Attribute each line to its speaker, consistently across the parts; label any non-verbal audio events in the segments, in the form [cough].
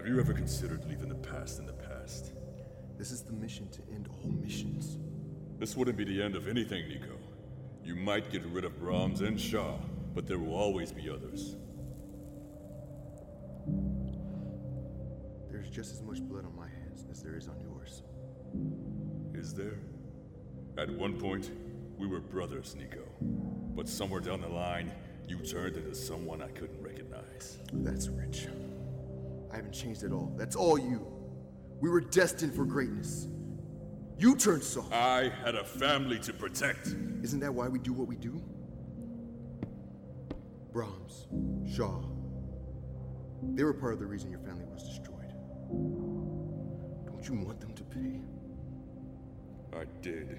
Speaker 1: Have you ever considered leaving the past in the past?
Speaker 2: This is the mission to end all missions.
Speaker 1: This wouldn't be the end of anything, Nico. You might get rid of Brahms and Shaw, but there will always be others.
Speaker 2: There's just as much blood on my hands as there is on yours.
Speaker 1: Is there? At one point, we were brothers, Nico. But somewhere down the line, you turned into someone I couldn't recognize.
Speaker 2: That's rich. I haven't changed at all. That's all you. We were destined for greatness. You turned soft.
Speaker 1: I had a family to protect.
Speaker 2: Isn't that why we do what we do? Brahms, Shaw. They were part of the reason your family was destroyed. Don't you want them to pay?
Speaker 1: I did.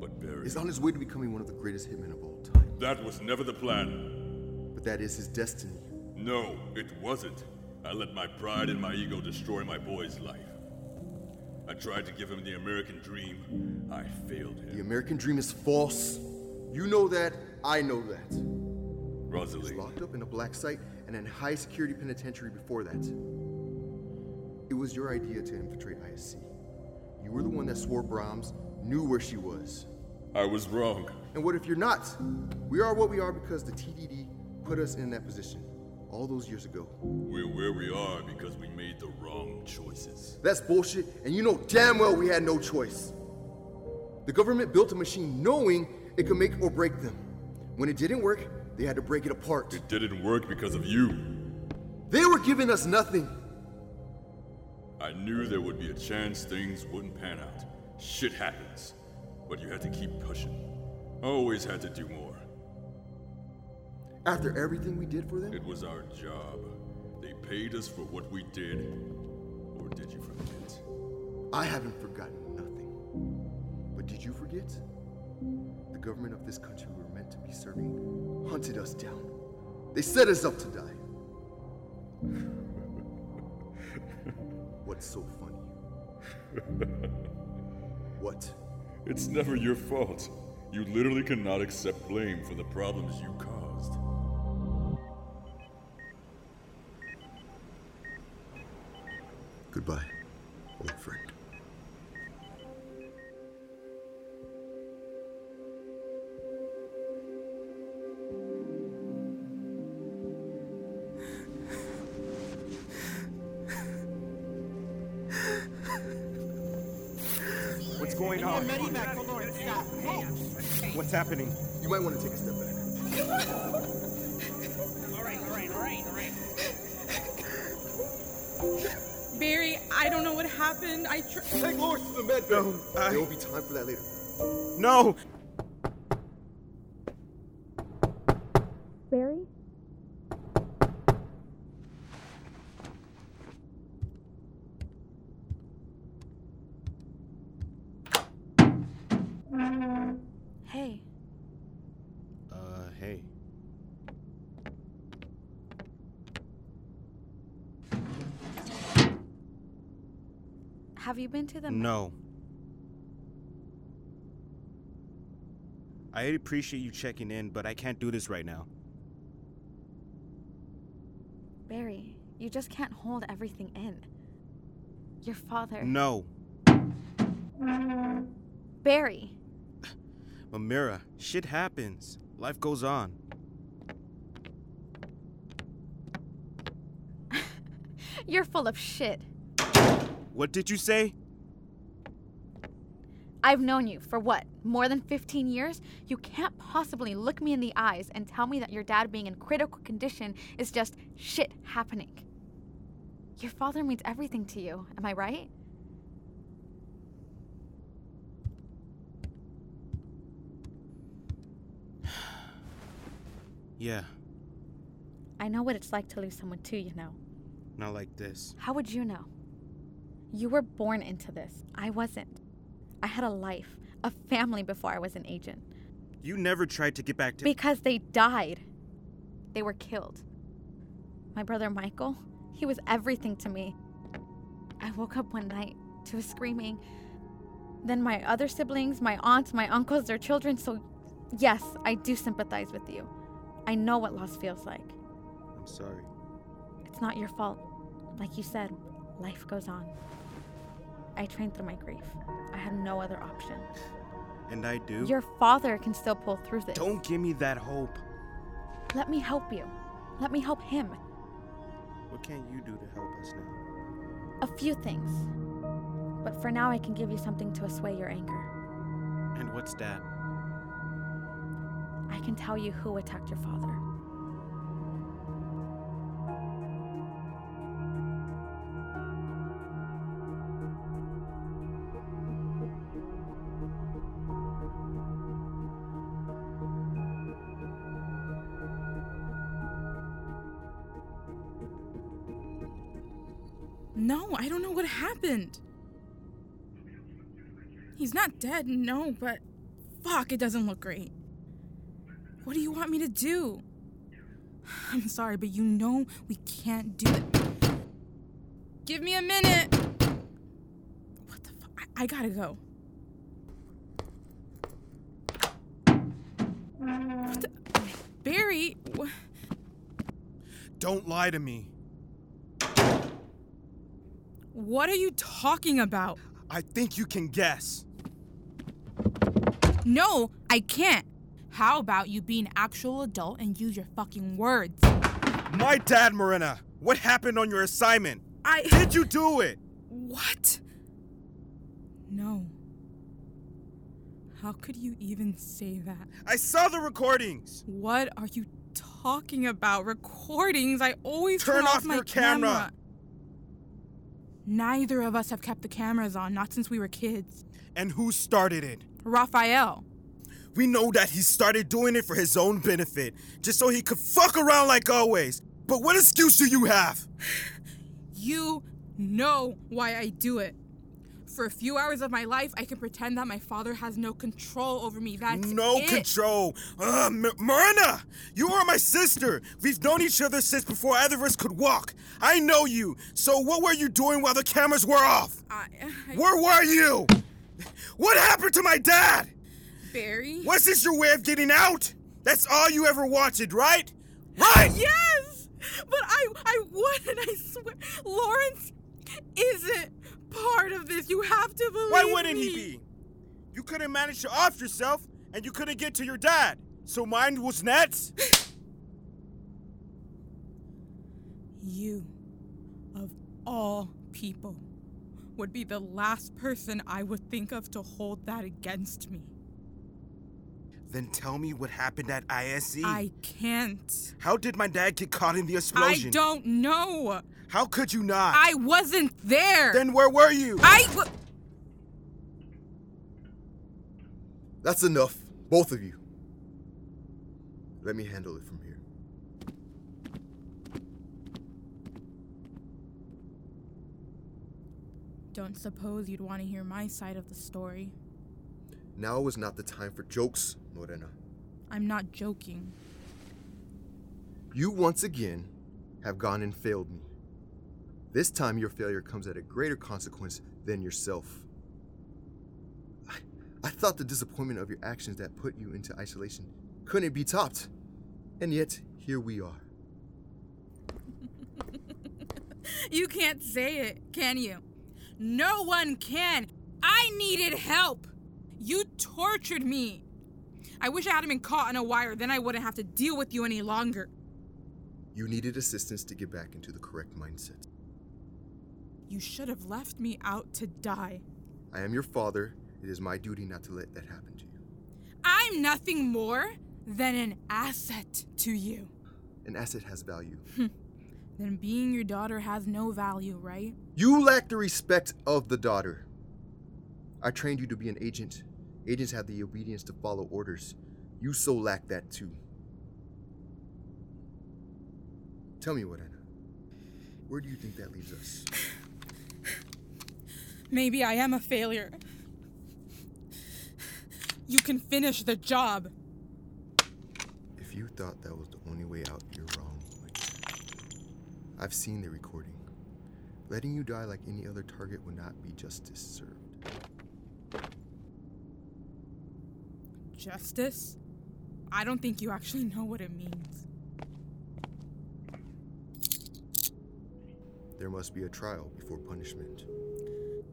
Speaker 1: But Barry.
Speaker 2: He's on his way to becoming one of the greatest hitmen of all time.
Speaker 1: That was never the plan.
Speaker 2: But that is his destiny.
Speaker 1: No, it wasn't. I let my pride and my ego destroy my boy's life. I tried to give him the American dream. I failed him.
Speaker 2: The American dream is false. You know that. I know that. He was
Speaker 1: Rosalie.
Speaker 2: locked up in a black site and in high security penitentiary before that. It was your idea to infiltrate ISC. You were the one that swore Brahms knew where she was.
Speaker 1: I was wrong.
Speaker 2: And what if you're not? We are what we are because the TDD put us in that position all those years ago.
Speaker 1: We're where we are because we made the wrong choices.
Speaker 2: That's bullshit, and you know damn well we had no choice. The government built a machine knowing it could make or break them. When it didn't work, they had to break it apart.
Speaker 1: It didn't work because of you.
Speaker 2: They were giving us nothing.
Speaker 1: I knew there would be a chance things wouldn't pan out. Shit happens. But you had to keep pushing. Always had to do more.
Speaker 2: After everything we did for them,
Speaker 1: It was our job. They paid us for what we did. Or did you forget?
Speaker 2: I haven't forgotten nothing. But did you forget? The government of this country we were meant to be serving hunted us down. They set us up to die. [laughs] What's so funny? [laughs] what?
Speaker 1: It's never your fault. You literally cannot accept blame for the problems you caused.
Speaker 2: Goodbye, old friend.
Speaker 3: What's going on?
Speaker 4: Medevac for Lawrence.
Speaker 3: What's happening?
Speaker 2: You might want to take a step back. [laughs]
Speaker 5: happened. I tr-
Speaker 2: Take Lawrence to the med bay.
Speaker 3: No, I-
Speaker 2: There will be time for that later.
Speaker 3: No!
Speaker 5: Barry? Hey,
Speaker 3: Uh, hey.
Speaker 5: Have you been to the
Speaker 3: No. I appreciate you checking in, but I can't do this right now.
Speaker 5: Barry, you just can't hold everything in. Your father.
Speaker 3: No.
Speaker 5: Barry,
Speaker 3: Mamira, shit happens. Life goes on. [laughs]
Speaker 5: you're full of shit.
Speaker 3: What did you say?
Speaker 5: I've known you for what, more than 15 years? You can't possibly look me in the eyes and tell me that your dad being in critical condition is just shit happening. Your father means everything to you, am I right? [sighs]
Speaker 3: Yeah,
Speaker 5: I know what it's like to lose someone too, you know.
Speaker 3: not like this.
Speaker 5: How would you know? You were born into this. I wasn't. I had a life, a family before I was an agent.
Speaker 3: You never tried to get back to.
Speaker 5: Because they died. They were killed. My brother Michael, he was everything to me. I woke up one night to a screaming. Then my other siblings, my aunts, my uncles, their children. So, yes, I do sympathize with you. I know what loss feels like.
Speaker 3: I'm sorry.
Speaker 5: It's not your fault. Like you said, life goes on. I trained through my grief. I had no other option.
Speaker 3: And I do.
Speaker 5: Your father can still pull through this.
Speaker 3: Don't give me that hope.
Speaker 5: Let me help you. Let me help him.
Speaker 3: What can you do to help us now?
Speaker 5: A few things. But for now, I can give you something to assuage your anger.
Speaker 3: And what's that?
Speaker 5: I can tell you who attacked your father.
Speaker 6: No, I don't know what happened. He's not dead, no, but fuck, it doesn't look great. What do you want me to do? I'm sorry, but you know we can't do it. Give me a minute. What the fuck? I, I gotta go. What the- Barry, wh-
Speaker 3: Don't lie to me.
Speaker 6: What are you talking about?
Speaker 3: I think you can guess.
Speaker 6: No, I can't. How about you be an actual adult and use your fucking words?
Speaker 3: My dad, Marina. What happened on your assignment?
Speaker 6: I.
Speaker 3: Did you do it?
Speaker 6: What? No. How could you even say that?
Speaker 3: I saw the recordings.
Speaker 6: What are you talking about? Recordings? I always
Speaker 3: Turn
Speaker 6: off,
Speaker 3: off
Speaker 6: my
Speaker 3: your camera.
Speaker 6: Neither of us have kept the cameras on, not since we were kids.
Speaker 3: And who started it?
Speaker 6: Raphael.
Speaker 3: We know that he started doing it for his own benefit, just so he could fuck around like always. But what excuse do you have?
Speaker 6: You know why I do it. For a few hours of my life, I can pretend that my father has no control over me. That's
Speaker 3: no
Speaker 6: it.
Speaker 3: control. Uh, M- Marina, you are my sister. We've known each other since before either of us could walk. I know you. So what were you doing while the cameras were off?
Speaker 6: I, I,
Speaker 3: Where were you? What happened to my dad?
Speaker 6: Barry.
Speaker 3: Was this your way of getting out? That's all you ever wanted, right? Right!
Speaker 6: Yes, but I I wouldn't. I swear, Lawrence isn't part of this. You have to believe
Speaker 3: Why wouldn't
Speaker 6: me.
Speaker 3: he be? You couldn't manage to off yourself, and you couldn't get to your dad. So mine was next. [laughs]
Speaker 6: You, of all people, would be the last person I would think of to hold that against me.
Speaker 3: Then tell me what happened at ISE.
Speaker 6: I can't.
Speaker 3: How did my dad get caught in the explosion?
Speaker 6: I don't know.
Speaker 3: How could you not?
Speaker 6: I wasn't there.
Speaker 3: Then where were you?
Speaker 6: I. w-
Speaker 2: That's enough, both of you. Let me handle it from here.
Speaker 6: Don't suppose you'd want to hear my side of the story.
Speaker 2: Now is not the time for jokes, Morena.
Speaker 6: I'm not joking.
Speaker 2: You once again have gone and failed me. This time your failure comes at a greater consequence than yourself. I, I thought the disappointment of your actions that put you into isolation couldn't be topped. And yet, here we are. [laughs]
Speaker 6: You can't say it, can you? No one can. I needed help. You tortured me. I wish I hadn't been caught on a wire, then I wouldn't have to deal with you any longer.
Speaker 2: You needed assistance to get back into the correct mindset.
Speaker 6: You should have left me out to die.
Speaker 2: I am your father. It is my duty not to let that happen to you.
Speaker 6: I'm nothing more than an asset to you.
Speaker 2: An asset has value. Hmm.
Speaker 6: Then being your daughter has no value, right?
Speaker 2: You lack the respect of the daughter. I trained you to be an agent. Agents have the obedience to follow orders. You so lack that too. Tell me, Warena. Where do you think that leaves us? [sighs]
Speaker 6: Maybe I am a failure. You can finish the job.
Speaker 2: If you thought that was the only way out, you're wrong. I've seen the recording. Letting you die like any other target would not be justice served.
Speaker 6: Justice? I don't think you actually know what it means.
Speaker 2: there must be a trial before punishment.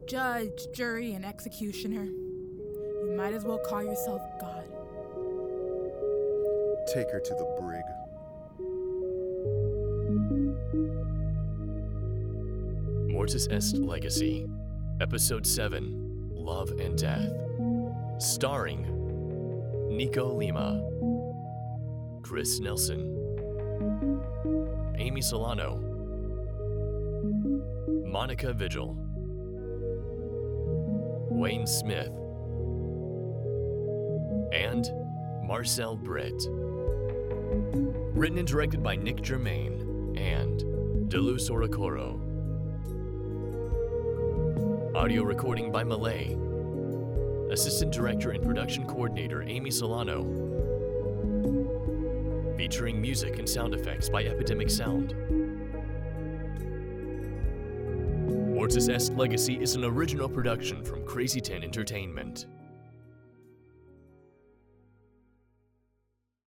Speaker 6: Judge, jury, and executioner. You might as well call yourself God.
Speaker 2: Take her to the brig.
Speaker 7: Mortuus Est Legacy, Episode 7 Love and Death. Starring Nico Lima, Chris Nelson, Amy Solano, Monica Vigil, Wayne Smith, and Marcel Britt. Written and directed by Nick Germain and Delu Sorokoro. Audio recording by Malay. Assistant Director and Production Coordinator Amy Solano. Featuring music and sound effects by Epidemic Sound. Mortuus Est Legacy is an original production from Crazy 10 Entertainment.